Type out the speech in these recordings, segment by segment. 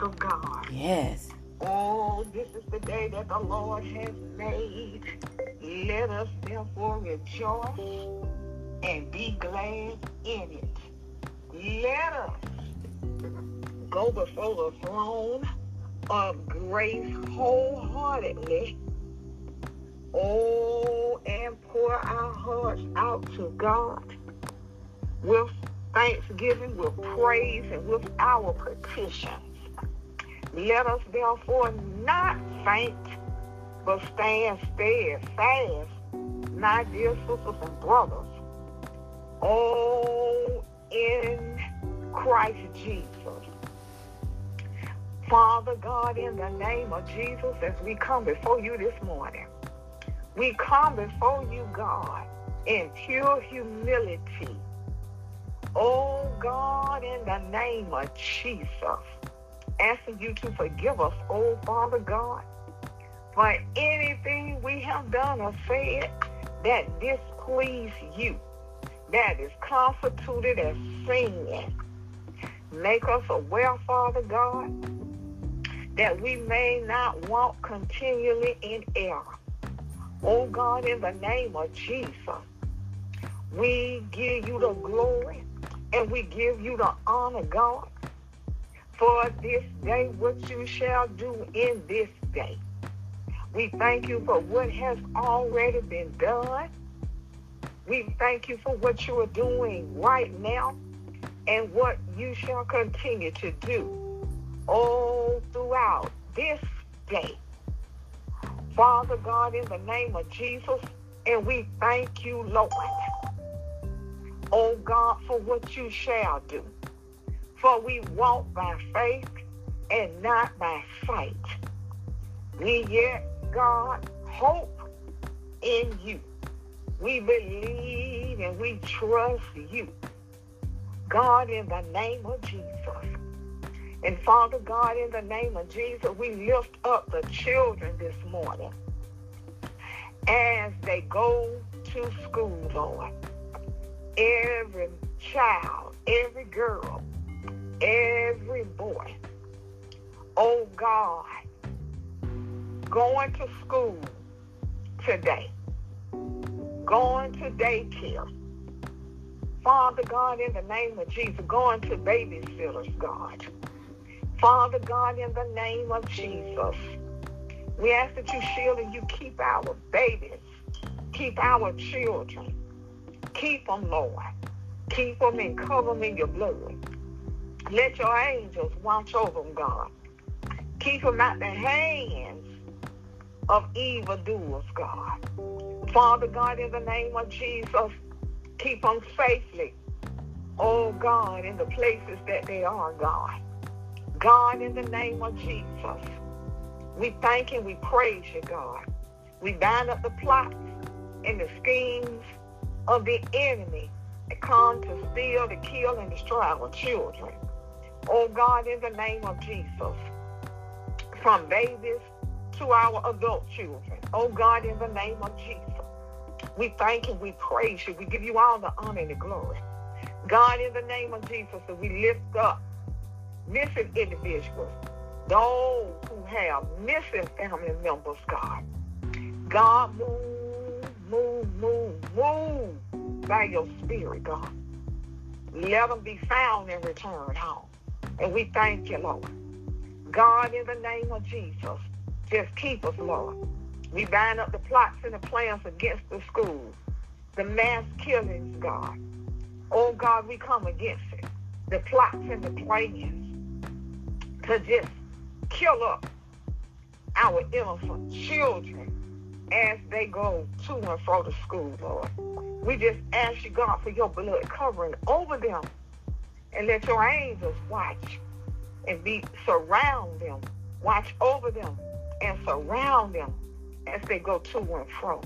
of God. Yes. Oh, this is the day that the Lord has made. Let us therefore rejoice and be glad in it. Let us go before the throne of grace wholeheartedly. Oh, and pour our hearts out to God with thanksgiving, with praise, and with our petitions. Let us therefore not faint, but stand steadfast, my dear sisters and brothers. Oh, in Christ Jesus. Father God, in the name of Jesus, as we come before you this morning, we come before you, God, in pure humility. Oh God, in the name of Jesus, asking you to forgive us, oh Father God, for anything we have done or said that displease you, that is constituted as sin. Make us aware, Father God, that we may not walk continually in error. Oh God, in the name of Jesus, we give you the glory and we give you the honor, God, for this day, what you shall do in this day. We thank you for what has already been done. We thank you for what you are doing right now and what you shall continue to do all throughout this day. Father God, in the name of Jesus, and we thank you, Lord, oh God, for what you shall do. For we walk by faith and not by sight. We yet, God, hope in you. We believe and we trust you. God, in the name of Jesus. And Father God, in the name of Jesus, we lift up the children this morning as they go to school, Lord. Every child, every girl, every boy, oh God, going to school today, going to daycare. Father God, in the name of Jesus, going to babysitters, God. Father God, in the name of Jesus, we ask that you shield and you keep our babies, keep our children, keep them, Lord. Keep them and cover them in your blood. Let your angels watch over them, God. Keep them out the hands of evildoers, God. Father God, in the name of Jesus, keep them safely, oh God, in the places that they are, God. God, in the name of Jesus, we thank and we praise you, God. We bind up the plots and the schemes of the enemy that come to steal, to kill, and destroy our children. Oh God, in the name of Jesus, from babies to our adult children. Oh God, in the name of Jesus, we thank you, we praise you. We give you all the honor and the glory. God, in the name of Jesus, that we lift up missing individuals, those who have missing family members, God. God, move, move, move, move by your spirit, God. Let them be found and returned home. And we thank you, Lord. God, in the name of Jesus, just keep us, Lord. We bind up the plots and the plans against the schools, the mass killings, God. Oh, God, we come against it. The plots and the plans to just kill up our innocent children as they go to and fro to school, Lord. We just ask you, God, for your blood covering over them and let your angels watch and be surround them, watch over them and surround them as they go to and fro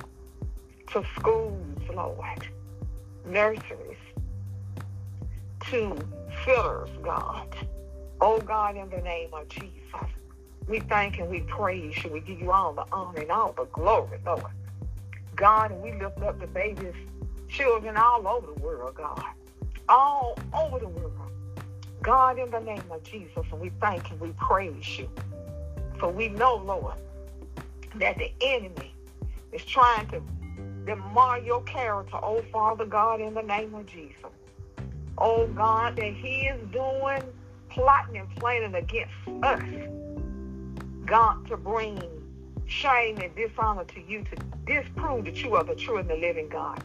to schools, Lord, nurseries, to fillers, God Oh God, in the name of Jesus, we thank and we praise you. We give you all the honor and all the glory, Lord. God, and we lift up the babies, children all over the world, God. God, in the name of Jesus, and we thank you, we praise you. For we know, Lord, that the enemy is trying to demar your character, oh Father God, in the name of Jesus. Oh God, that he is doing, plotting and planning against us. God, to bring shame and dishonor to you, to disprove that you are the true and the living God.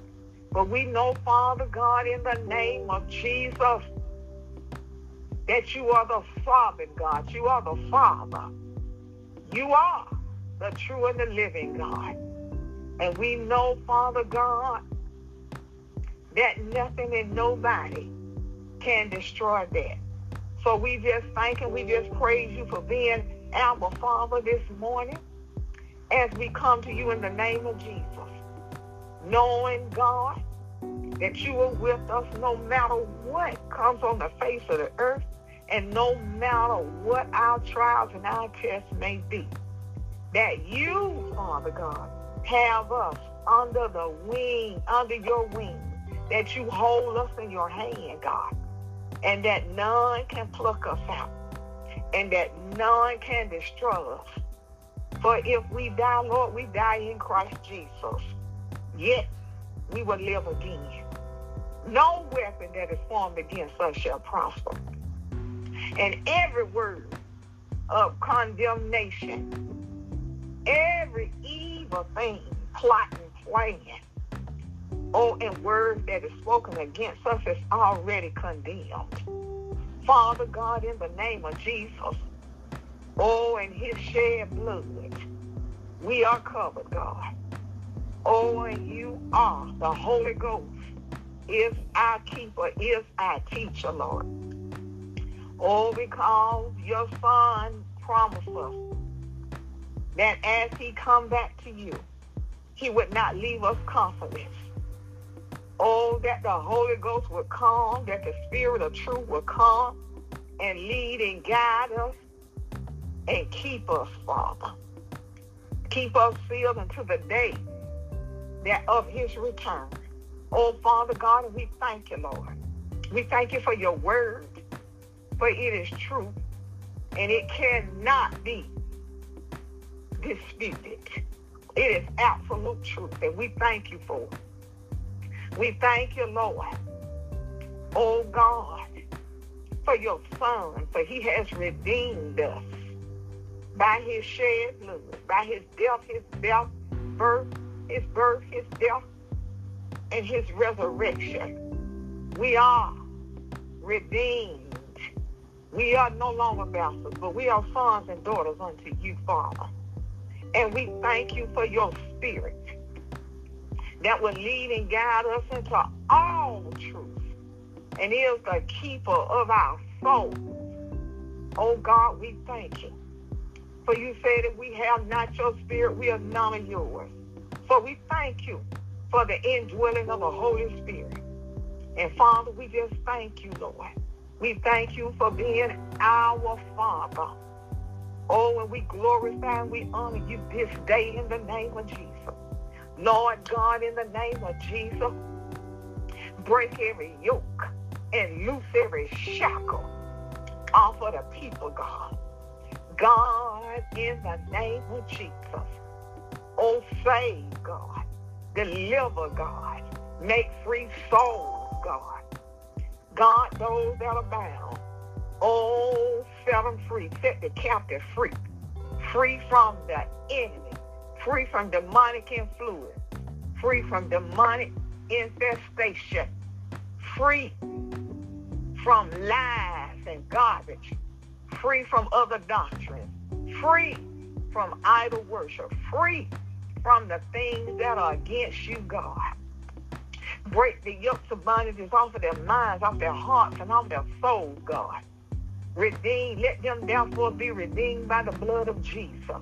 But we know, Father God, in the name of Jesus, that you are the Father, God. You are the Father. You are the true and the living God. And we know, Father God, that nothing and nobody can destroy that. So we just thank and we just praise you for being our Father this morning as we come to you in the name of Jesus. Knowing, God, that you are with us no matter what comes on the face of the earth and no matter what our trials and our tests may be. That you, Father God, have us under the wing, under your wing, that you hold us in your hand, God, and that none can pluck us out, and that none can destroy us. For if we die, Lord, we die in Christ Jesus. Yet we will live again. No weapon that is formed against us shall prosper. And every word of condemnation, every evil thing, plot and plan, oh, and words that is spoken against us is already condemned. Father God, in the name of Jesus, oh, and his shed blood, we are covered, God. Oh, and you are the Holy Ghost is our keeper, is our teacher, Lord. Oh, because your son promised us that as he come back to you, he would not leave us comfortless. Oh, that the Holy Ghost would come, that the Spirit of truth would come and lead and guide us and keep us, Father. Keep us sealed until the day that of his return. Oh, Father God, we thank you, Lord. We thank you for your word, for it is true, and it cannot be disputed. It is absolute truth, and we thank you for. We thank you, Lord. Oh, God, for your son, for he has redeemed us by his shed blood, by his death, his death, birth, his birth, his death, and his resurrection. We are redeemed. We are no longer bastards, but we are sons and daughters unto you, Father. And we thank you for your spirit that will lead and guide us into all truth and is the keeper of our souls. Oh God, we thank you. For you said that we have not your spirit, we are none of yours. So we thank you for the indwelling of the Holy Spirit. And Father, we just thank you, Lord. We thank you for being our Father. Oh, and we glorify and we honor you this day in the name of Jesus. Lord God, in the name of Jesus, break every yoke and loose every shackle off of the people, God. God, in the name of Jesus. Oh, save, God. Deliver, God. Make free souls, God. God, those that are bound. Oh, set them free. Set the captive free. Free from the enemy. Free from demonic influence. Free from demonic infestation. Free from lies and garbage. Free from other doctrines. Free from idol worship. Free from the things that are against you, God. Break the yokes of bondages off of their minds, off their hearts, and off their souls, God. Redeem, let them therefore be redeemed by the blood of Jesus.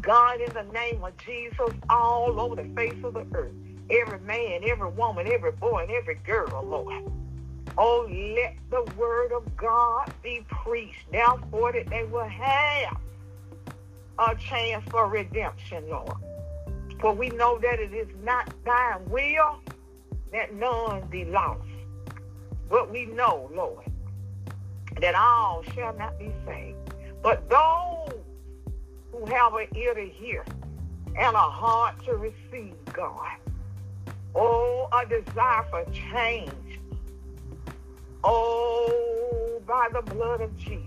God, in the name of Jesus, all over the face of the earth, every man, every woman, every boy, and every girl, Lord. Oh, let the word of God be preached, therefore that they will have a chance for redemption, Lord. For we know that it is not thy will that none be lost. But we know, Lord, that all shall not be saved. But those who have an ear to hear and a heart to receive God, oh, a desire for change, oh, by the blood of Jesus,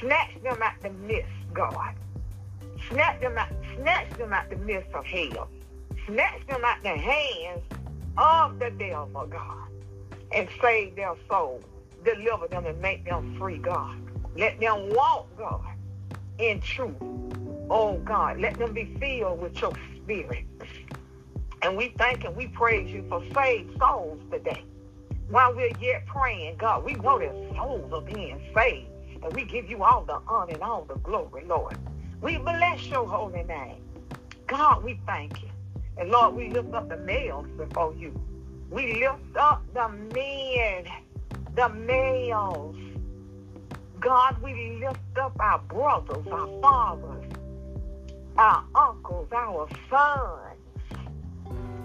snatch them out the mist, God. Snatch them out, snatch them out the mist of hell. Snatch them out the hands of the devil, God, and save their souls deliver them and make them free, God. Let them walk, God, in truth. Oh, God, let them be filled with your spirit. And we thank and we praise you for saved souls today. While we're yet praying, God, we know that souls are being saved. And we give you all the honor and all the glory, Lord. We bless your holy name. God, we thank you. And Lord, we lift up the males before you. We lift up the men the males. God, we lift up our brothers, our fathers, our uncles, our sons.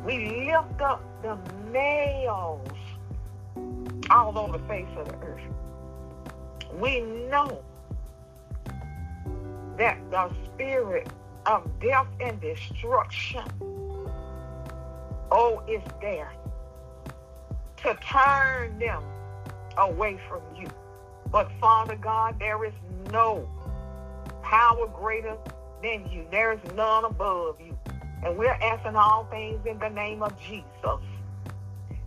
We lift up the males all over the face of the earth. We know that the spirit of death and destruction, oh, is there to turn them away from you. But Father God, there is no power greater than you. There is none above you. And we're asking all things in the name of Jesus.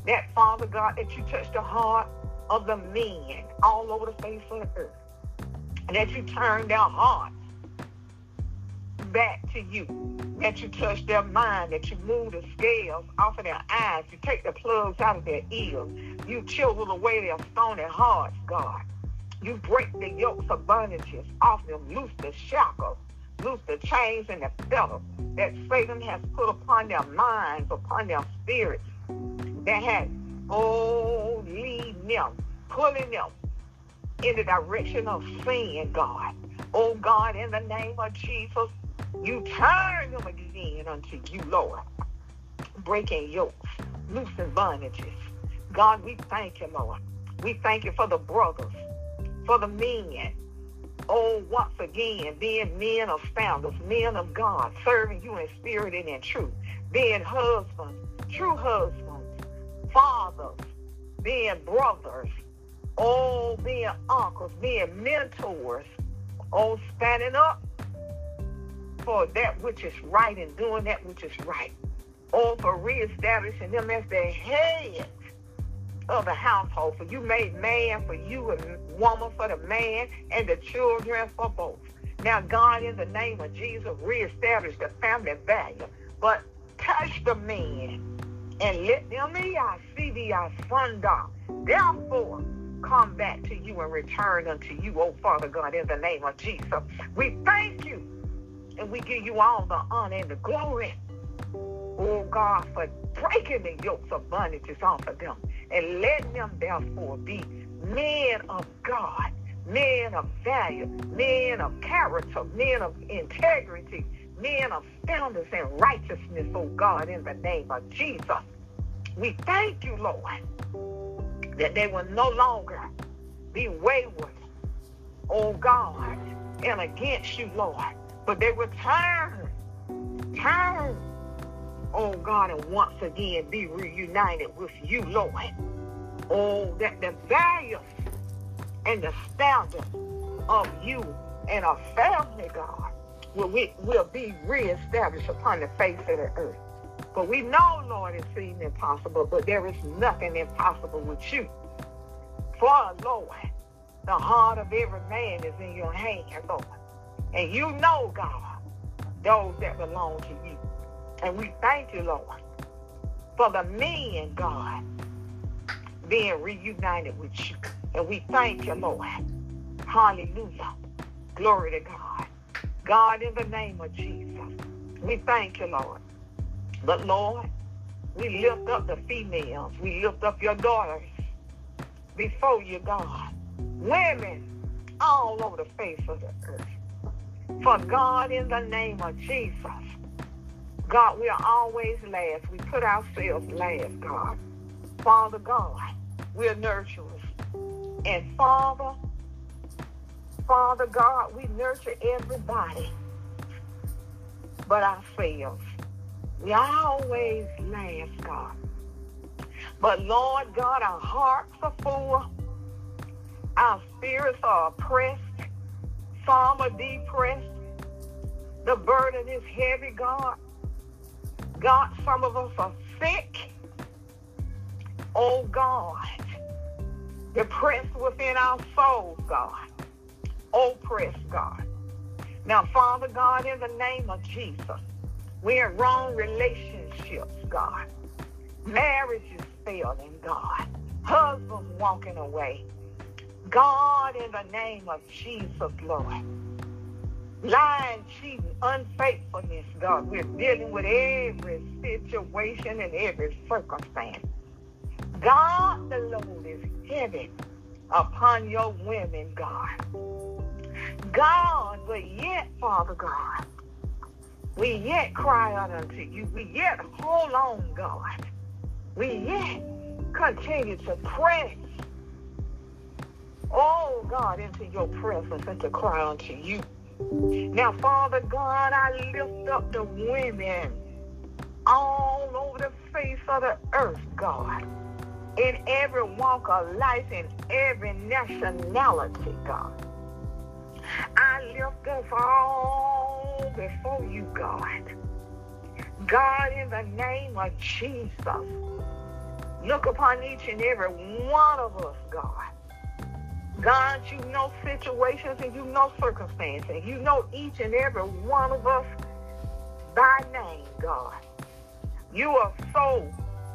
That Father God, that you touch the heart of the men all over the face of the earth. And that you turn their hearts back to you. That you touch their mind, that you move the scales off of their eyes, you take the plugs out of their ears, you chisel away their stony hearts, God. You break the yokes of bondages off them, loose the shackles, loose the chains and the fetters that Satan has put upon their minds, upon their spirits, that has, lead them, pulling them in the direction of sin, God. Oh, God, in the name of Jesus, you turn them again unto you, Lord. Breaking yokes, loosing bondages. God, we thank you, Lord. We thank you for the brothers, for the men. Oh, once again, being men of standards, men of God, serving you in spirit and in truth, being husbands, true husbands, fathers, being brothers, oh, being uncles, being mentors, oh, standing up for that which is right and doing that which is right. Or for reestablishing them as the head of the household. For you made man for you and woman for the man and the children for both. Now, God, in the name of Jesus, reestablish the family value. But touch the men and let them be our our son, Therefore, come back to you and return unto you, oh Father God, in the name of Jesus. We thank you and we give you all the honor and the glory. Oh God, for breaking the yokes of bondages off of them and let them therefore be men of God, men of value, men of character, men of integrity, men of standards and righteousness, oh God, in the name of Jesus. We thank you, Lord, that they will no longer be wayward, oh God, and against you, Lord but they will turn, turn, oh God, and once again be reunited with you, Lord. Oh, that the values and the standard of you and our family, God, will, will be reestablished upon the face of the earth. But we know, Lord, it seems impossible, but there is nothing impossible with you. For, Lord, the heart of every man is in your hand, Lord. And you know, God, those that belong to you. And we thank you, Lord, for the men, God, being reunited with you. And we thank you, Lord. Hallelujah. Glory to God. God, in the name of Jesus, we thank you, Lord. But Lord, we lift up the females. We lift up your daughters before you, God. Women all over the face of the earth. For God, in the name of Jesus, God, we are always last. We put ourselves last, God. Father God, we're nurturers. And Father, Father God, we nurture everybody but ourselves. We always last, God. But Lord God, our hearts are full. Our spirits are oppressed. Some are depressed. The burden is heavy, God. God, some of us are sick. Oh God. Depressed within our souls, God. Oppressed, God. Now, Father God, in the name of Jesus, we're in wrong relationships, God. Marriages failing, God. Husbands walking away. God, in the name of Jesus, Lord. Lying, cheating, unfaithfulness, God. We're dealing with every situation and every circumstance. God, the Lord is heavy upon your women, God. God, but yet, Father God, we yet cry out unto you. We yet hold on, God. We yet continue to press, oh God, into your presence and to cry unto you. Now, Father God, I lift up the women all over the face of the earth, God, in every walk of life, in every nationality, God. I lift us all before you, God. God, in the name of Jesus, look upon each and every one of us, God. God, you know situations and you know circumstances. You know each and every one of us by name, God. You are so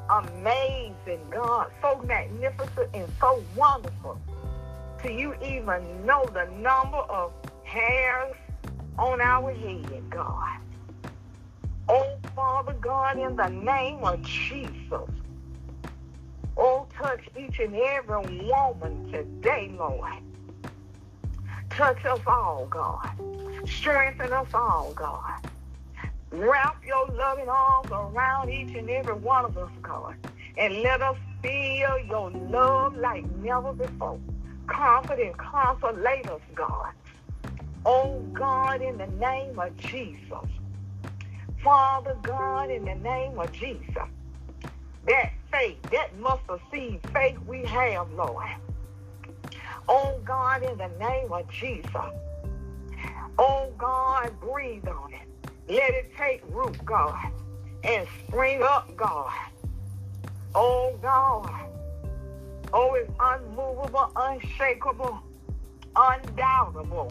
amazing, God, so magnificent and so wonderful. Do you even know the number of hairs on our head, God? Oh, Father God, in the name of Jesus. Oh, touch each and every woman today, Lord. Touch us all, God. Strengthen us all, God. Wrap your loving arms around each and every one of us, God. And let us feel your love like never before. Comfort and consolate us, God. Oh, God, in the name of Jesus. Father God, in the name of Jesus. That faith, that mustard seed faith we have, Lord. Oh, God, in the name of Jesus. Oh, God, breathe on it. Let it take root, God, and spring up, God. Oh, God. Oh, it's unmovable, unshakable, undoubtable.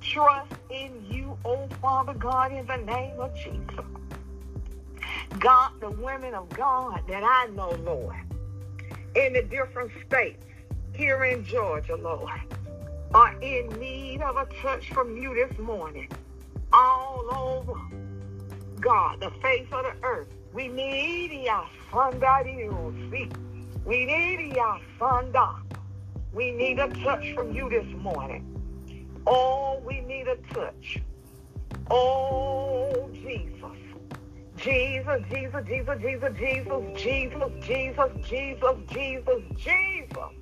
Trust in you, oh Father God, in the name of Jesus. God, the women of God that I know, Lord, in the different states here in Georgia, Lord, are in need of a touch from you this morning. All over, God, the face of the earth. We need your somebody to see. We need Yasanda. We need a touch from you this morning. Oh, we need a touch. Oh, Jesus. Jesus, Jesus, Jesus, Jesus, Jesus, Jesus, Jesus, Jesus, Jesus, Jesus.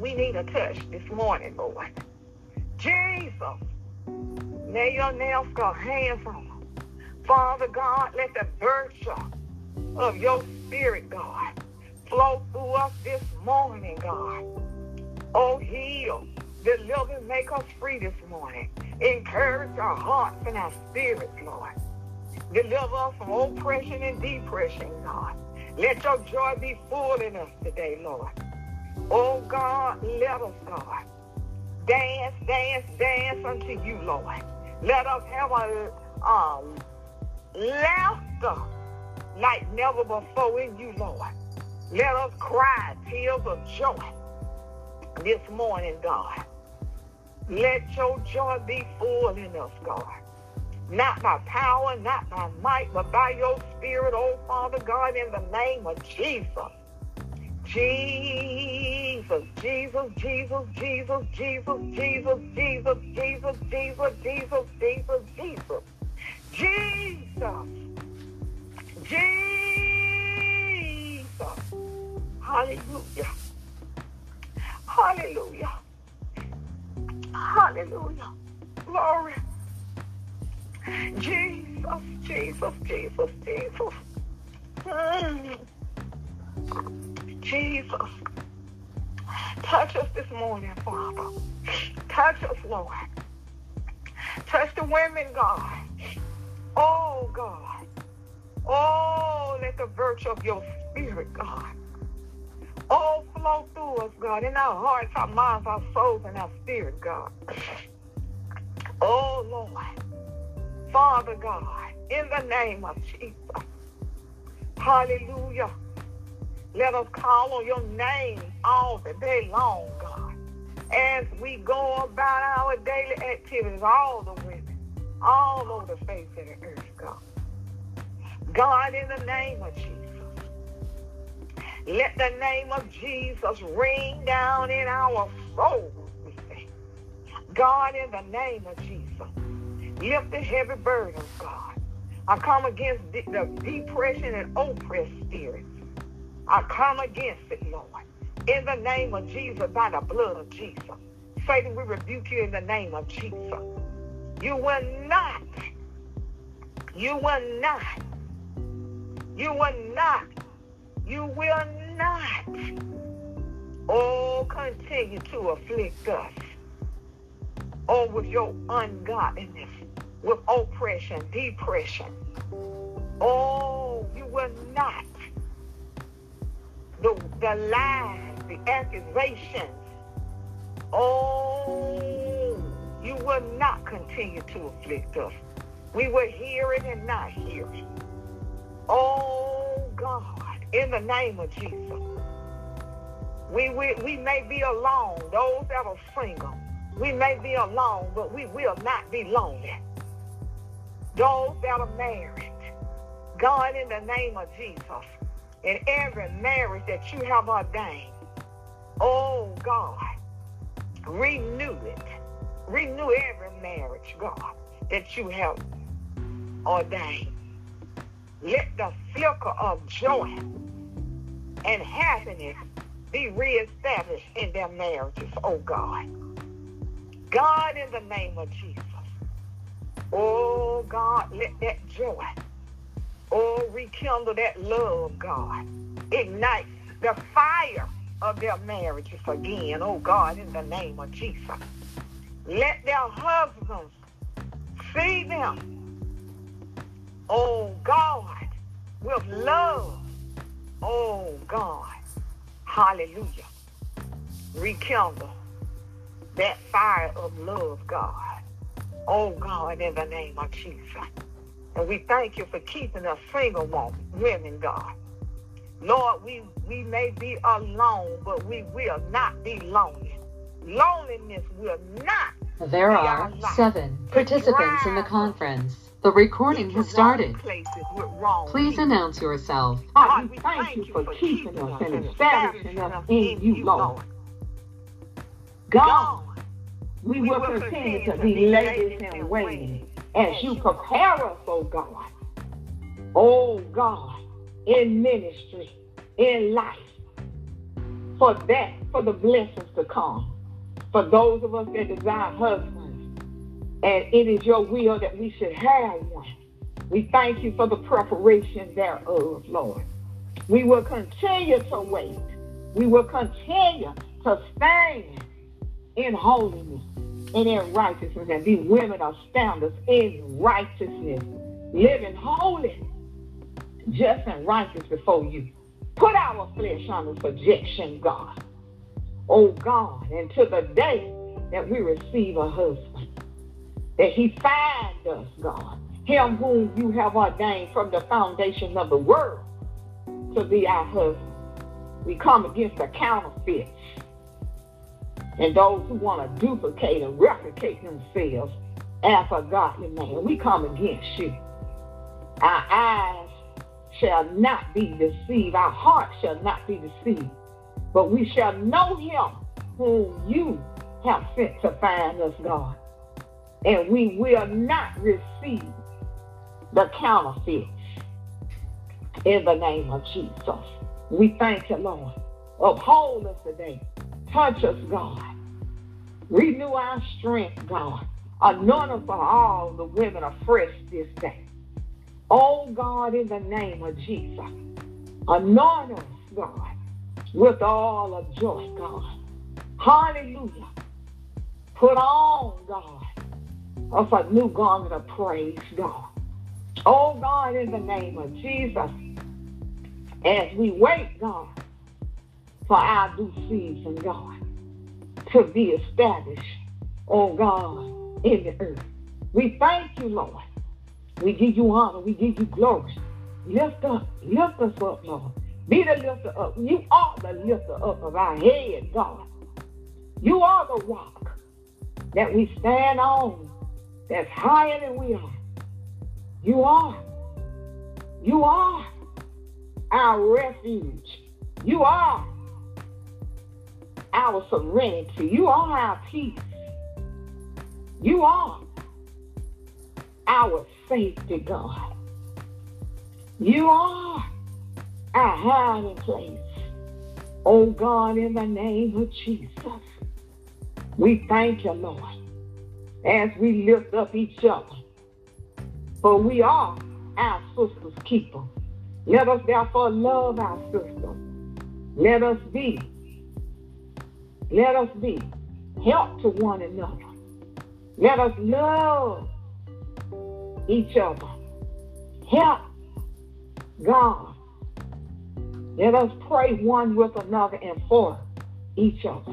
We need a touch this morning, Lord. Jesus. Lay your nails, God, hands on. Father God, let the virtue of your spirit, God, flow through us this morning, God. Oh, heal, deliver, make us free this morning. Encourage our hearts and our spirits, Lord. Deliver us from oppression and depression, God. Let your joy be full in us today, Lord. Oh, God, let us, God, dance, dance, dance unto you, Lord. Let us have a um, laughter like never before in you, Lord. Let us cry tears of joy this morning, God. Let your joy be full in us, God. Not by power, not by might, but by your spirit, oh Father God, in the name of Jesus. Jesus, Jesus, Jesus, Jesus, Jesus, Jesus, Jesus, Jesus, Jesus, Jesus, Jesus, Jesus. Jesus. Jesus. Hallelujah. Hallelujah. Hallelujah. Glory. Jesus, Jesus, Jesus, Jesus. Mm. Jesus. Touch us this morning, Father. Touch us, Lord. Touch the women, God. Oh, God. Oh, let the virtue of your spirit, God. Oh, flow through us, God, in our hearts, our minds, our souls, and our spirit, God. Oh, Lord. Father God, in the name of Jesus. Hallelujah. Let us call on your name all the day long, God. As we go about our daily activities, all the women, all over the face of the earth, God. God, in the name of Jesus. Let the name of Jesus ring down in our souls, we say. God, in the name of Jesus, lift the heavy burdens, God. I come against the depression and oppressed spirits. I come against it, Lord. In the name of Jesus, by the blood of Jesus. Satan, we rebuke you in the name of Jesus. You will not, you will not, you will not, you will not, oh, continue to afflict us. Oh, with your ungodliness, with oppression, depression. Oh, you will not the, the lies, the accusations. Oh, you will not continue to afflict us. We will hear it and not hear it. Oh, God, in the name of Jesus. We, we, we may be alone, those that are single. We may be alone, but we will not be lonely. Those that are married, God, in the name of Jesus, in every marriage that you have ordained. Oh God, renew it. Renew every marriage, God, that you have ordained. Let the flicker of joy and happiness be reestablished in their marriages, oh God. God, in the name of Jesus. Oh God, let that joy Oh, rekindle that love, God. Ignite the fire of their marriages again, oh God, in the name of Jesus. Let their husbands see them, oh God, with love, oh God. Hallelujah. Rekindle that fire of love, God. Oh God, in the name of Jesus. And we thank you for keeping us single women, God. Lord, we, we may be alone, but we will not be lonely. Loneliness will not. There are seven participants in the conference. The recording has started. Please announce yourself. God, we thank you for keeping us and establishing us in you, Lord. God, we will continue to be ladies in waiting as you prepare us, oh God. Oh God, in ministry, in life, for that, for the blessings to come. For those of us that desire husbands, and it is your will that we should have one. We thank you for the preparation thereof, Lord. We will continue to wait. We will continue to stand in holiness and in righteousness and be women of standards in righteousness, living holy, just and righteous before you. Put our flesh under subjection, God. Oh God, until the day that we receive a husband, that he find us, God, him whom you have ordained from the foundation of the world to be our husband. We come against the counterfeits and those who want to duplicate and replicate themselves as a godly man. We come against you. Our eyes shall not be deceived, our hearts shall not be deceived, but we shall know him whom you have sent to find us, God. And we will not receive the counterfeits in the name of Jesus. We thank you, Lord. Uphold us today Touch us, God. Renew our strength, God. Anoint us for all the women afresh this day. Oh God, in the name of Jesus, anoint us, God, with all of joy, God. Hallelujah. Put on, God, of a new garment of praise, God. Oh God, in the name of Jesus, as we wait, God, for our due season, God, to be established, oh God, in the earth. We thank you, Lord. We give you honor. We give you glory. Lift up, lift us up, Lord. Be the lifter up. You are the lifter up of our head, God. You are the rock that we stand on that's higher than we are. You are. You are our refuge. You are our serenity. You are our peace. You are our safety, God. You are our hiding place. Oh God, in the name of Jesus, we thank you, Lord, as we lift up each other. For we are our sister's keeper. Let us therefore love our sister. Let us be let us be help to one another. Let us love each other. Help God. Let us pray one with another and for each other.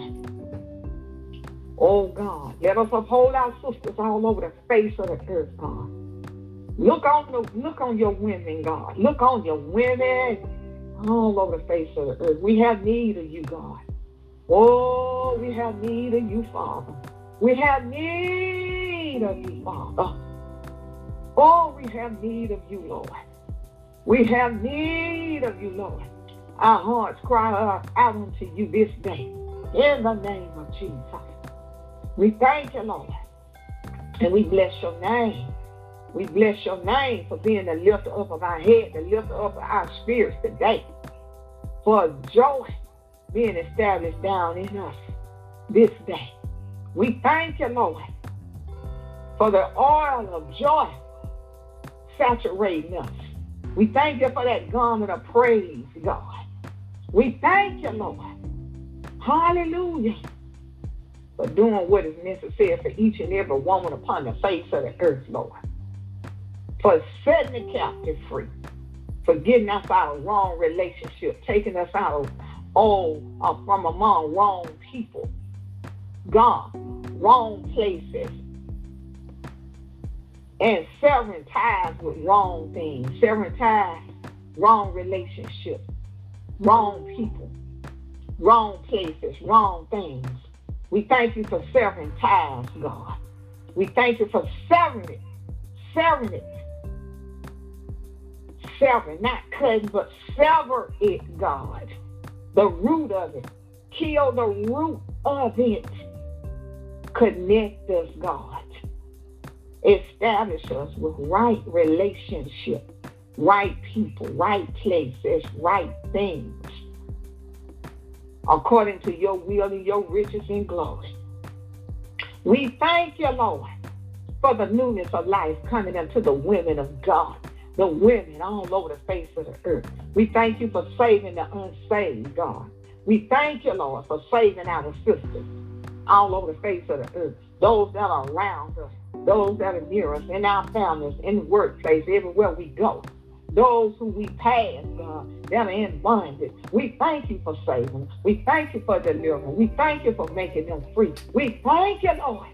Oh God, let us uphold our sisters all over the face of the earth, God. Look on the look on your women, God. Look on your women all over the face of the earth. We have need of you, God. Oh, we have need of you, Father. We have need of you, Father. Oh, we have need of you, Lord. We have need of you, Lord. Our hearts cry out unto you this day in the name of Jesus. We thank you, Lord. And we bless your name. We bless your name for being the lifter up of our head, the lifter up of our spirits today. For joy being established down in us this day. We thank you, Lord, for the oil of joy saturating us. We thank you for that garment of praise, God. We thank you, Lord. Hallelujah. For doing what is necessary for each and every woman upon the face of the earth, Lord. For setting the captive free. For getting us out of wrong relationship, taking us out of all uh, from among wrong people, God, wrong places, and severing ties with wrong things, severing ties, wrong relationships, wrong people, wrong places, wrong things. We thank you for severing ties, God. We thank you for severing it, severing it, severing, not cutting, but sever it, God the root of it. Kill the root of it. Connect us, God. Establish us with right relationship, right people, right places, right things. According to your will and your riches and glory. We thank you, Lord, for the newness of life coming unto the women of God the women all over the face of the earth. We thank you for saving the unsaved, God. We thank you, Lord, for saving our sisters all over the face of the earth. Those that are around us, those that are near us, in our families, in the workplace, everywhere we go. Those who we pass, God, that are in bondage. We thank you for saving. Them. We thank you for delivering. We thank you for making them free. We thank you, Lord,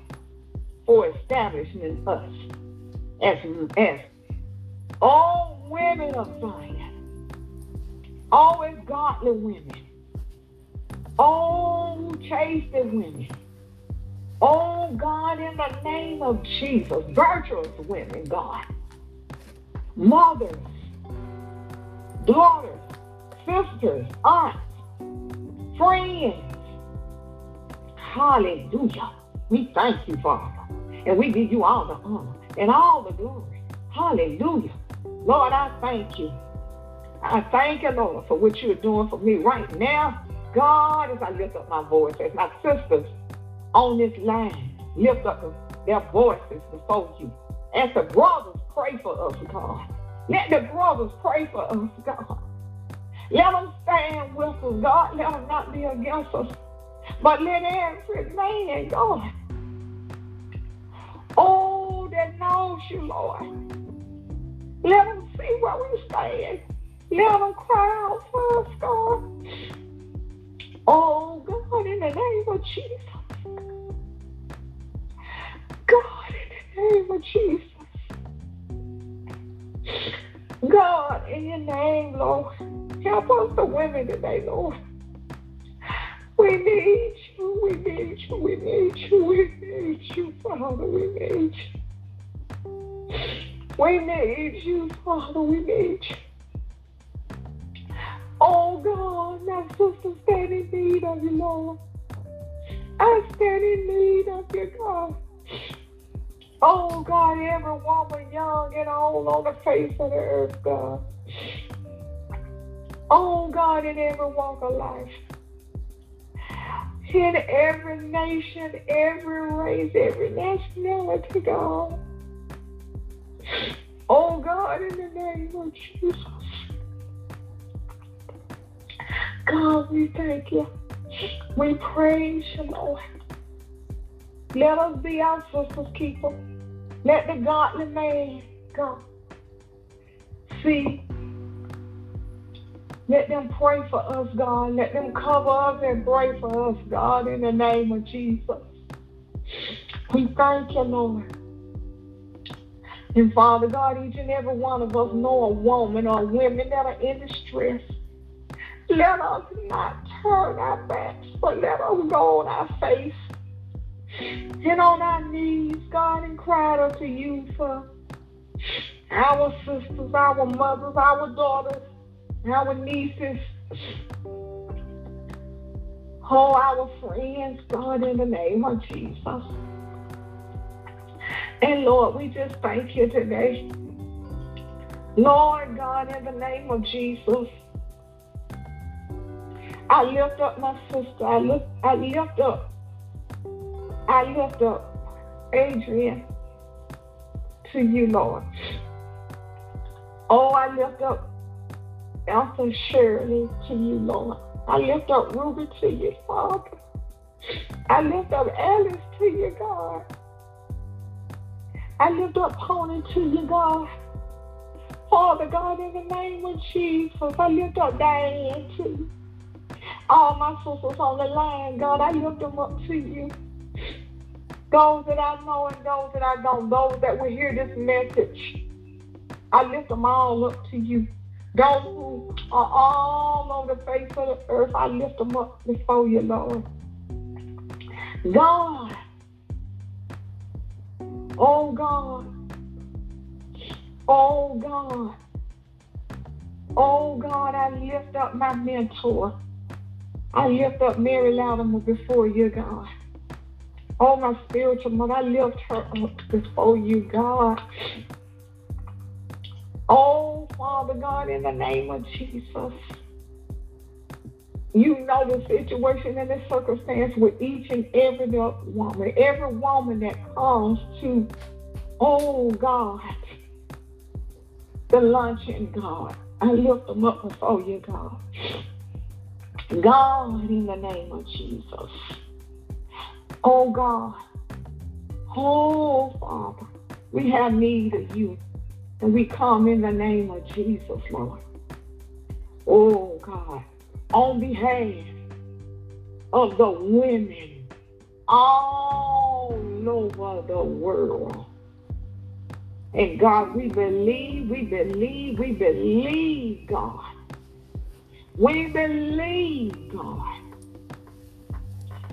for establishing us as, as all women of Zion, always godly women, all chaste women, oh God, in the name of Jesus, virtuous women, God, mothers, daughters, sisters, aunts, friends. Hallelujah. We thank you, Father. And we give you all the honor and all the glory. Hallelujah. Lord, I thank you. I thank you, Lord, for what you're doing for me right now God, as I lift up my voice, as my sisters on this line lift up their voices before you, as the brothers pray for us, God. Let the brothers pray for us, God. Let them stand with us, God. Let them not be against us. But let every man, God, oh, that knows you, Lord, let them see where we stand. Let them cry out for us, God. Oh, God, in the name of Jesus. God, in the name of Jesus. God, in your name, Lord, help us the women today, Lord. We need you, we need you, we need you, we need you, Father, we need you. We need you, Father, we need you. Oh God, my sister stand in need of you, Lord. I stand in need of your God. Oh God, every woman, young and old, on the face of the earth, God. Oh God, in every walk of life. In every nation, every race, every nationality, God. Oh God, in the name of Jesus. God, we thank you. We praise you, Lord. Let us be our sister's keeper. Let the godly man go. See, let them pray for us, God. Let them cover us and pray for us, God, in the name of Jesus. We thank you, Lord. And Father God, each and every one of us know a woman or women that are in distress. Let us not turn our backs, but let us go on our face Get on our knees, God, and cry unto you for our sisters, our mothers, our daughters, our nieces, all our friends, God, in the name of Jesus. And Lord, we just thank you today. Lord God, in the name of Jesus, I lift up my sister. I lift, I lift up I lift up Adrian to you, Lord. Oh, I lift up Elsa Shirley to you, Lord. I lift up Ruby to you, Father. I lift up Alice to you, God. I lift up Pony to you, God. Father God, in the name of Jesus, I lift up Diane to you. All my sisters on the line, God, I lift them up to you. Those that I know and those that I don't, those that will hear this message, I lift them all up to you. Those who are all on the face of the earth, I lift them up before you, Lord. God, oh God, oh God, oh God, I lift up my mentor. I lift up Mary Latimer before you, God. Oh, my spiritual mother, I lift her up before you, God. Oh, Father God, in the name of Jesus. You know the situation and the circumstance with each and every woman, every woman that comes to, oh God, the luncheon, God. I lift them up before you, God. God, in the name of Jesus. Oh God. Oh Father. We have need of you. And we come in the name of Jesus, Lord. Oh God. On behalf of the women all over the world. And God, we believe, we believe, we believe, God. We believe, God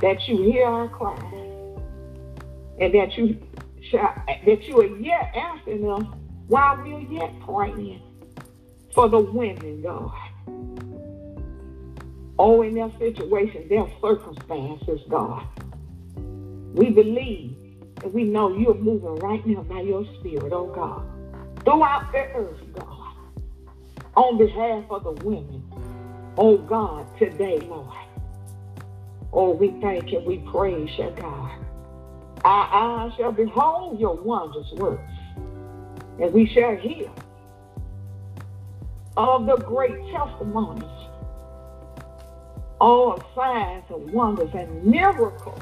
that you hear our cry and that you that you are yet asking us while we're yet praying for the women, God. Oh, in their situation, their circumstances, God. We believe and we know you're moving right now by your spirit, oh God. Throughout the earth, God. On behalf of the women, oh God, today, Lord. Oh, we thank and We praise you, God. Our eyes shall behold your wondrous works, and we shall hear of the great testimonies, all signs and wonders and miracles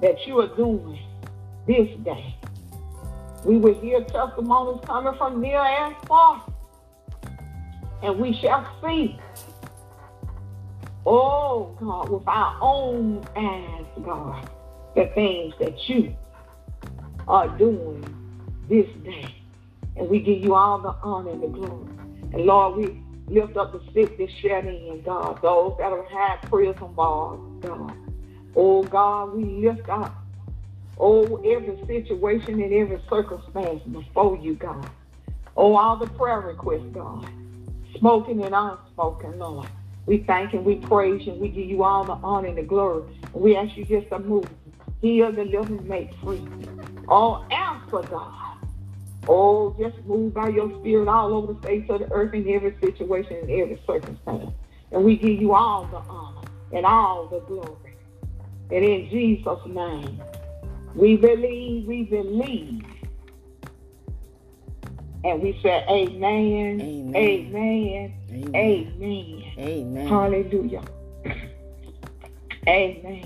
that you are doing this day. We will hear testimonies coming from near and far, and we shall see Oh, God, with our own eyes, God, the things that you are doing this day. And we give you all the honor and the glory. And Lord, we lift up the sick this shut in, God, those that have had prison bars, God. Oh, God, we lift up, oh, every situation and every circumstance before you, God. Oh, all the prayer requests, God, spoken and unspoken, Lord. We thank and we praise and we give you all the honor and the glory. We ask you just to move, heal, deliver, make free. All answer, God. Oh, just move by your spirit all over the face of the earth in every situation and every circumstance. And we give you all the honor and all the glory. And in Jesus' name, we believe, we believe. And we say, Amen, Amen, Amen, Amen. Amen. Amen. Hallelujah. Amen.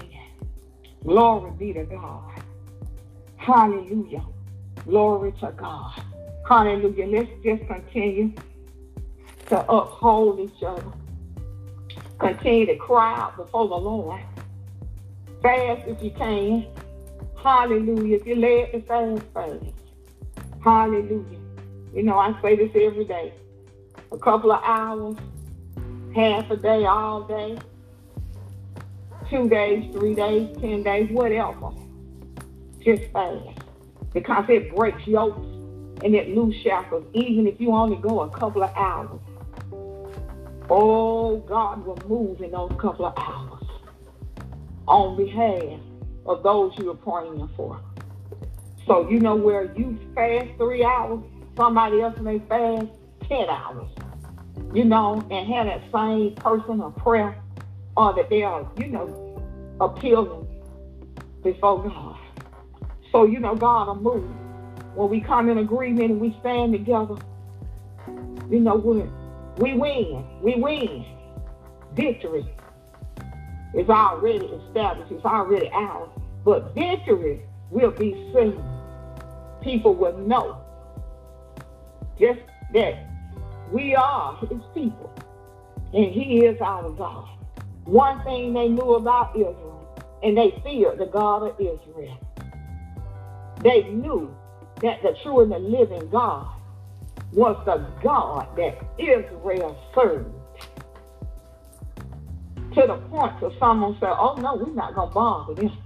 Glory be to God. Hallelujah. Glory to God. Hallelujah. Let's just continue to uphold each other. Continue to cry out before the Lord. Fast if you can. Hallelujah. If you're led to fast, fast. Hallelujah. You know, I say this every day. A couple of hours half a day, all day, two days, three days, ten days, whatever. Just fast. Because it breaks yokes and it loose shackles, even if you only go a couple of hours. Oh, God will move in those couple of hours on behalf of those you are praying for. So you know where you fast three hours, somebody else may fast 10 hours you know, and have that same person of prayer or that they are, you know, appealing before God. So, you know, God will move. When we come in agreement and we stand together, you know, we, we win. We win. Victory is already established. It's already ours. But victory will be seen. People will know just that we are his people, and he is our God. One thing they knew about Israel, and they feared the God of Israel. They knew that the true and the living God was the God that Israel served. To the point that someone said, oh no, we're not going to bother them.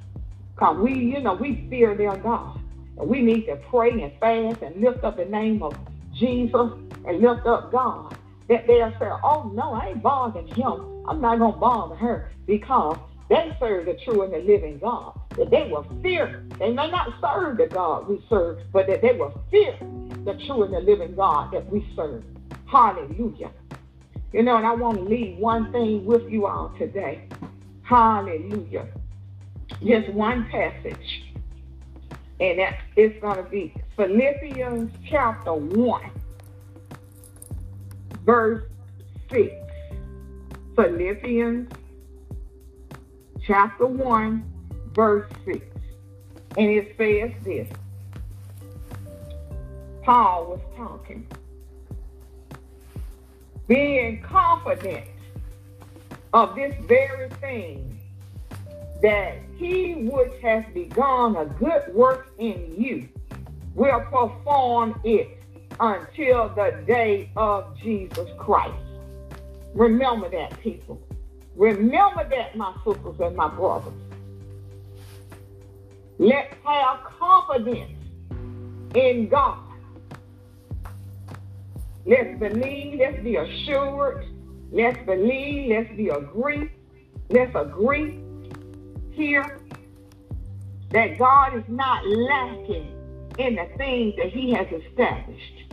Because we, you know, we fear their God. And we need to pray and fast and lift up the name of Jesus and lift up God, that they'll say, oh, no, I ain't bothering him. I'm not going to bother her because they serve the true and the living God. That they will fear. They may not serve the God we serve, but that they will fear the true and the living God that we serve. Hallelujah. You know, and I want to leave one thing with you all today. Hallelujah. Just one passage. And that it's going to be Philippians chapter 1 verse 6. Philippians chapter 1, verse 6. And it says this. Paul was talking. Being confident of this very thing, that he which has begun a good work in you will perform it until the day of Jesus Christ. Remember that, people. Remember that, my sisters and my brothers. Let's have confidence in God. Let's believe, let's be assured, let's believe, let's be agree, let's agree here that God is not lacking in the things that he has established.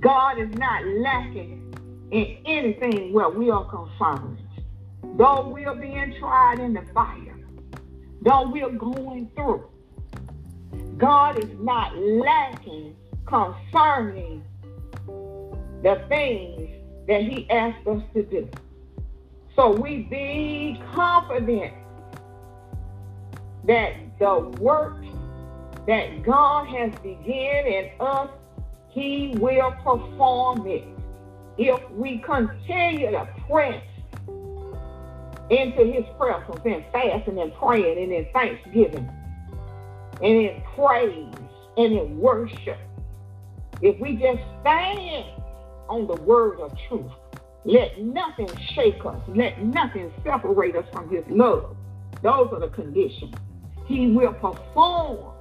God is not lacking in anything where we are concerned. though we're being tried in the fire, though we're going through, God is not lacking concerning the things that He asked us to do. So we be confident that the work that God has begun in us, He will perform it. If we continue to press into His presence and fasting and praying and in thanksgiving and in praise and in worship, if we just stand on the word of truth, let nothing shake us, let nothing separate us from His love. Those are the conditions. He will perform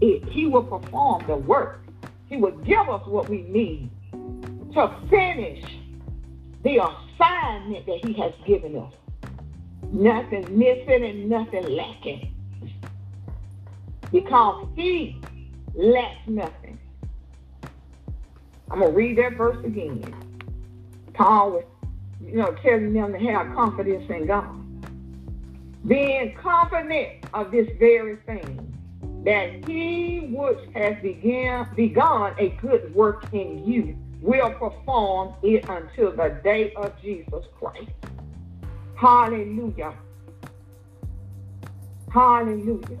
it. He will perform the work. He will give us what we need to finish the assignment that He has given us. Nothing missing and nothing lacking. Because He lacks nothing. I'm going to read that verse again. Paul was, you know, telling them to have confidence in God. Being confident of this very thing, that he which has began, begun a good work in you will perform it until the day of Jesus Christ. Hallelujah. Hallelujah.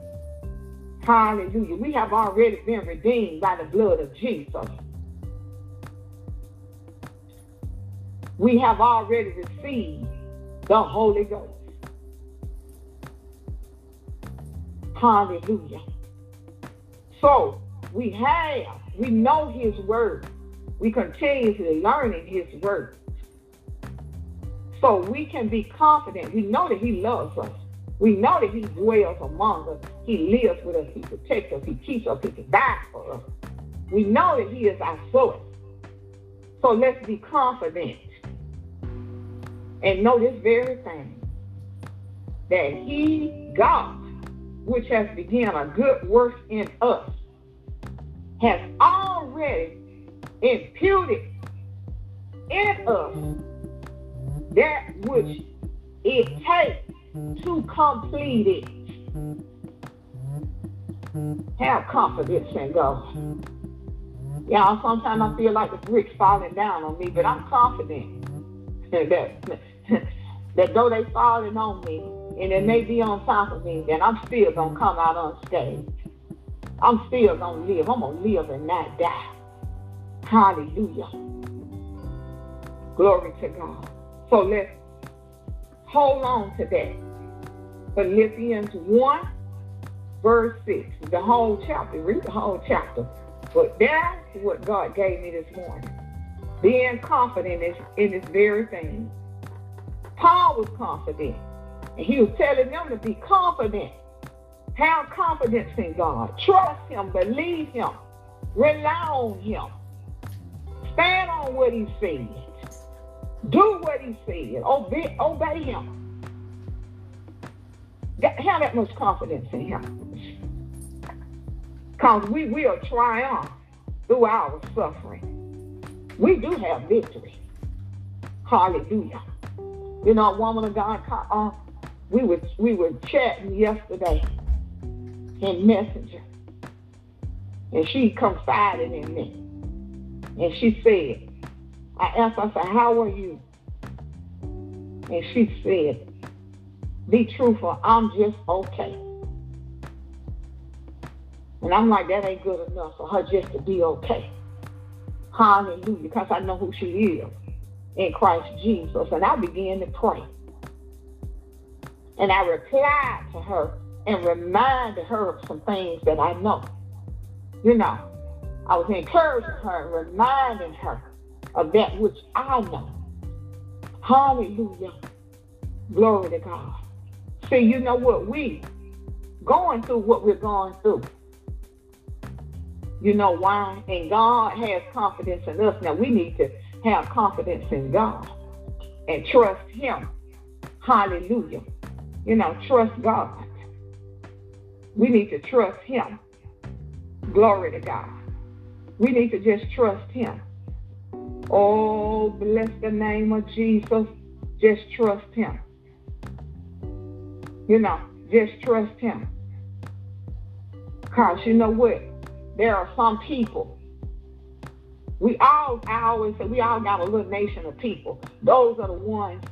Hallelujah. We have already been redeemed by the blood of Jesus. We have already received the Holy Ghost. Hallelujah. So we have, we know his word. We continuously learning his word. So we can be confident. We know that he loves us. We know that he dwells among us. He lives with us. He protects us. He keeps us. He can die for us. We know that he is our source. So let's be confident and know this very thing that he, God, which has begun a good work in us, has already imputed in us that which it takes to complete it. Have confidence in God. Y'all, sometimes I feel like the bricks falling down on me, but I'm confident that that though they falling on me and it may be on top of me, that I'm still gonna come out unscathed. I'm still gonna live. I'm gonna live and not die. Hallelujah. Glory to God. So let's hold on to that. Philippians 1, verse 6. The whole chapter. Read the whole chapter. But that's what God gave me this morning. Being confident in this very thing. Paul was confident. And he was telling them to be confident. Have confidence in God. Trust him. Believe him. Rely on him. Stand on what he said. Do what he said. Obey, obey him. Have that much confidence in him. Because we will triumph through our suffering. We do have victory. Hallelujah. You know, a woman of God, uh, we were we were chatting yesterday in Messenger, and she confided in me, and she said, I asked, I said, how are you? And she said, be truthful, I'm just okay. And I'm like, that ain't good enough for her just to be okay. Hallelujah, because I know who she is in Christ Jesus. And I began to pray. And I replied to her and reminded her of some things that I know. You know, I was encouraging her and reminding her of that which I know. Hallelujah. Glory to God. See, you know what? We going through what we're going through. You know why? And God has confidence in us. Now we need to have confidence in God and trust Him. Hallelujah. You know, trust God. We need to trust Him. Glory to God. We need to just trust Him. Oh, bless the name of Jesus. Just trust him. You know, just trust him. Because you know what? There are some people. We all, I always say, we all got a little nation of people. Those are the ones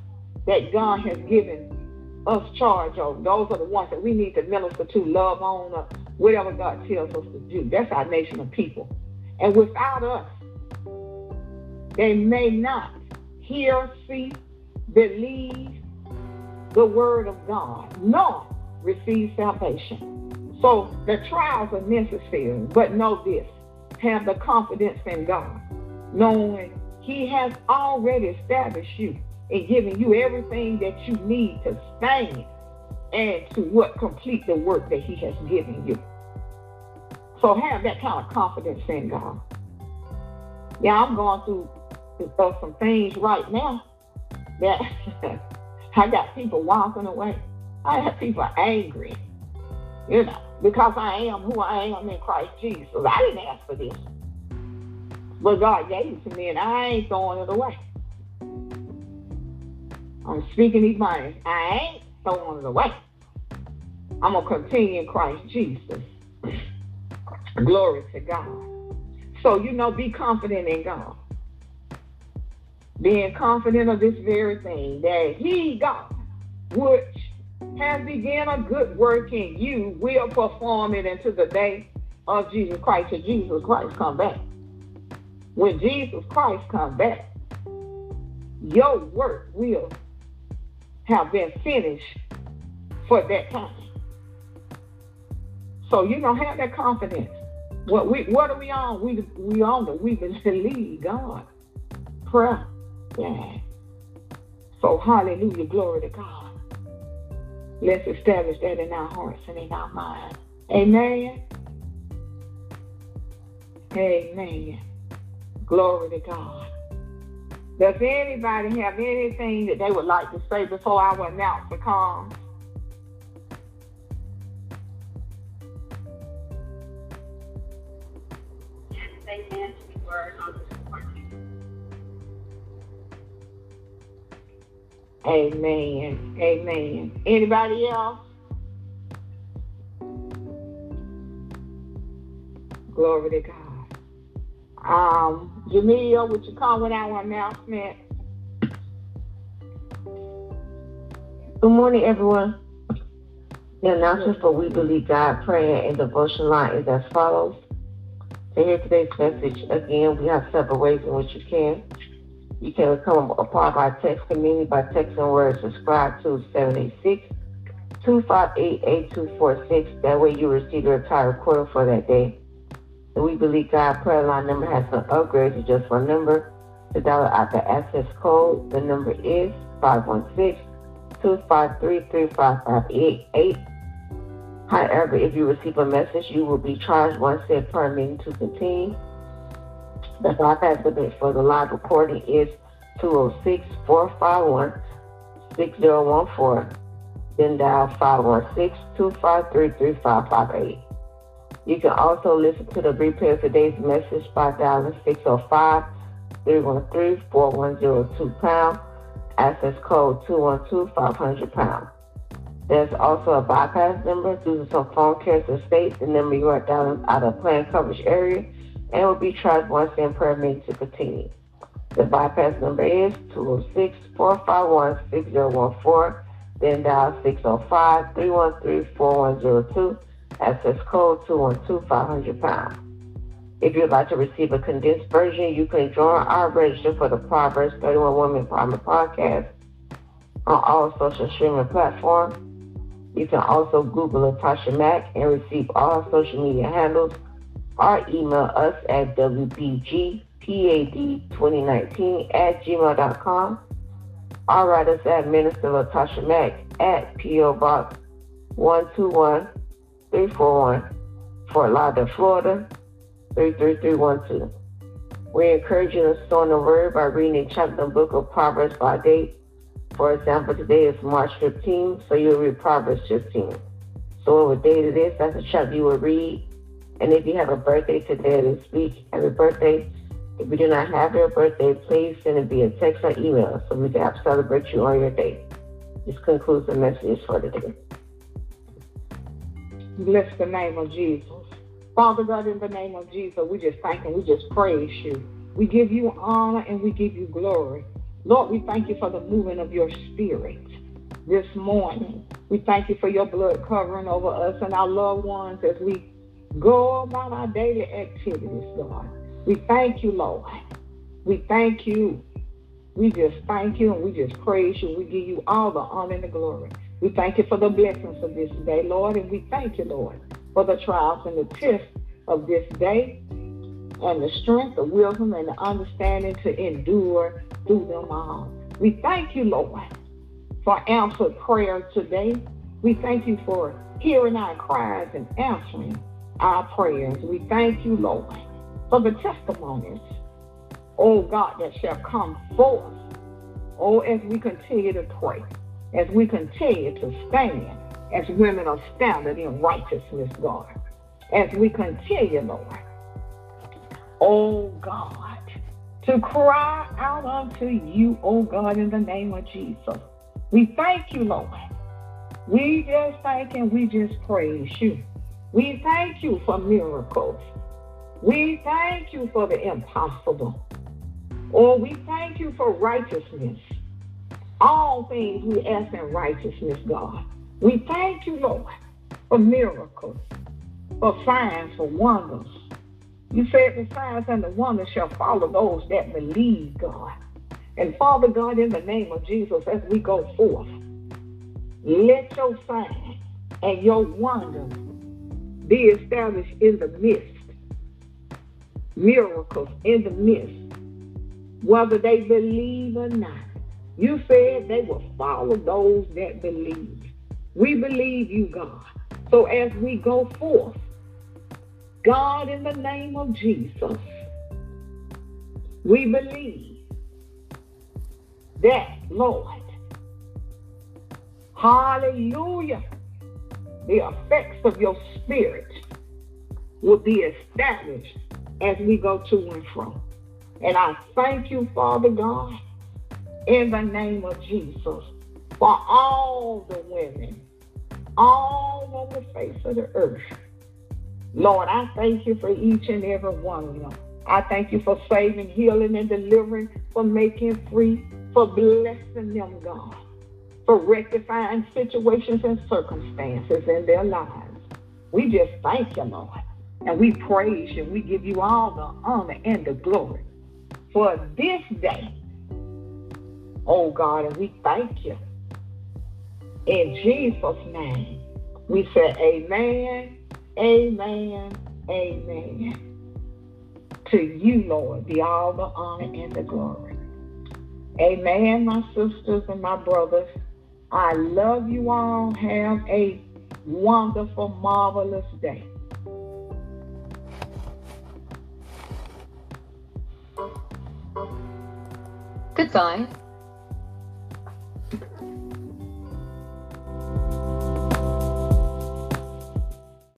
that God has given us charge over. Those are the ones that we need to minister to, love on, or whatever God tells us to do. That's our nation of people. And without us, they may not hear, see, believe the word of God, nor receive salvation. So the trials are necessary, but know this have the confidence in God, knowing He has already established you and giving you everything that you need to stand and to what complete the work that He has given you. So have that kind of confidence in God. Yeah, I'm going through uh, some things right now that I got people walking away. I have people angry, you know, because I am who I am in Christ Jesus. I didn't ask for this. But God gave it to me and I ain't throwing it away. I'm speaking these minds. I ain't throwing it away. I'm going to continue in Christ Jesus. Glory to God. So, you know, be confident in God. Being confident of this very thing, that He, God, which has begun a good work in you, will perform it until the day of Jesus Christ, till Jesus Christ come back. When Jesus Christ come back, your work will have been finished for that time. So you don't have that confidence. What we what are we on? We we on the we believe God. Prayer. Yeah. So hallelujah, glory to God. Let's establish that in our hearts and in our minds. Amen. Amen. Glory to God. Does anybody have anything that they would like to say before our announcer comes? Amen Amen. Amen. Anybody else? Glory to God. Um, Jamil, would you come with our announcement? Good morning, everyone. The announcement for We Believe God prayer and devotion line is as follows. To hear today's message, again, we have several ways in which you can. You can become a part of our text community by texting word subscribe to 786 258 8246. That way you receive your entire quarter for that day. We Believe God prayer line number has been upgraded to just one number. To dial out the access code, the number is 516-253-3558. However, if you receive a message, you will be charged one cent per meeting to continue. The bypass limit for the live recording is 206-451-6014. Then dial 516-253-3558. You can also listen to the replay of today's message by dialing 605 313 4102 pound, access code 212 500 pound. There's also a bypass number due to some phone carriers in states. The number you are dialing out of plan coverage area and will be charged one cent per minute to continue. The bypass number is 206 451 6014, then dial 605 313 4102 Access code 212 pounds. If you'd like to receive a condensed version, you can join our register for the Proverbs 31 Women Empowerment Podcast on all social streaming platforms. You can also Google Latasha Mack and receive all social media handles or email us at WBGPAD2019 at gmail.com or write us at Minister Latasha Mack at P.O. Box 121 341 Fort Lauderdale, Florida 33312. We encourage you to store the word by reading a chapter and book of Proverbs by date. For example, today is March 15, so you'll read Proverbs 15. So what date it is, that's the chapter you will read. And if you have a birthday today this week, happy birthday. If you do not have your birthday, please send it via text or email so we can help celebrate you on your day. This concludes the message for today. Bless the name of Jesus. Father God, in the name of Jesus, we just thank and we just praise you. We give you honor and we give you glory. Lord, we thank you for the movement of your spirit this morning. We thank you for your blood covering over us and our loved ones as we go about our daily activities, God. We thank you, Lord. We thank you. We just thank you and we just praise you. We give you all the honor and the glory. We thank you for the blessings of this day, Lord, and we thank you, Lord, for the trials and the tests of this day and the strength, the wisdom, and the understanding to endure through them all. We thank you, Lord, for answered prayer today. We thank you for hearing our cries and answering our prayers. We thank you, Lord, for the testimonies, oh God, that shall come forth, oh, as we continue to pray, as we continue to stand, as women are standing in righteousness, God, as we continue, Lord, oh God, to cry out unto you, oh God, in the name of Jesus. We thank you, Lord. We just thank and we just praise you. We thank you for miracles. We thank you for the impossible. Or we thank you for righteousness. All things we ask in righteousness, God. We thank you, Lord, for miracles, for signs, for wonders. You said the signs and the wonders shall follow those that believe, God. And Father God, in the name of Jesus, as we go forth, let your sign and your wonders be established in the midst. Miracles in the midst, whether they believe or not. You said they will follow those that believe. We believe you, God. So as we go forth, God, in the name of Jesus, we believe that, Lord. Hallelujah. The effects of your spirit will be established as we go to and from. And I thank you, Father God, in the name of Jesus, for all the women, all on the face of the earth. Lord, I thank you for each and every one of them. I thank you for saving, healing, and delivering, for making free, for blessing them, God, for rectifying situations and circumstances in their lives. We just thank you, Lord. And we praise you. We give you all the honor and the glory for this day. Oh God, and we thank you. In Jesus' name, we say amen, amen, amen. To you, Lord, be all the honor and the glory. Amen, my sisters and my brothers. I love you all. Have a wonderful, marvelous day. Goodbye.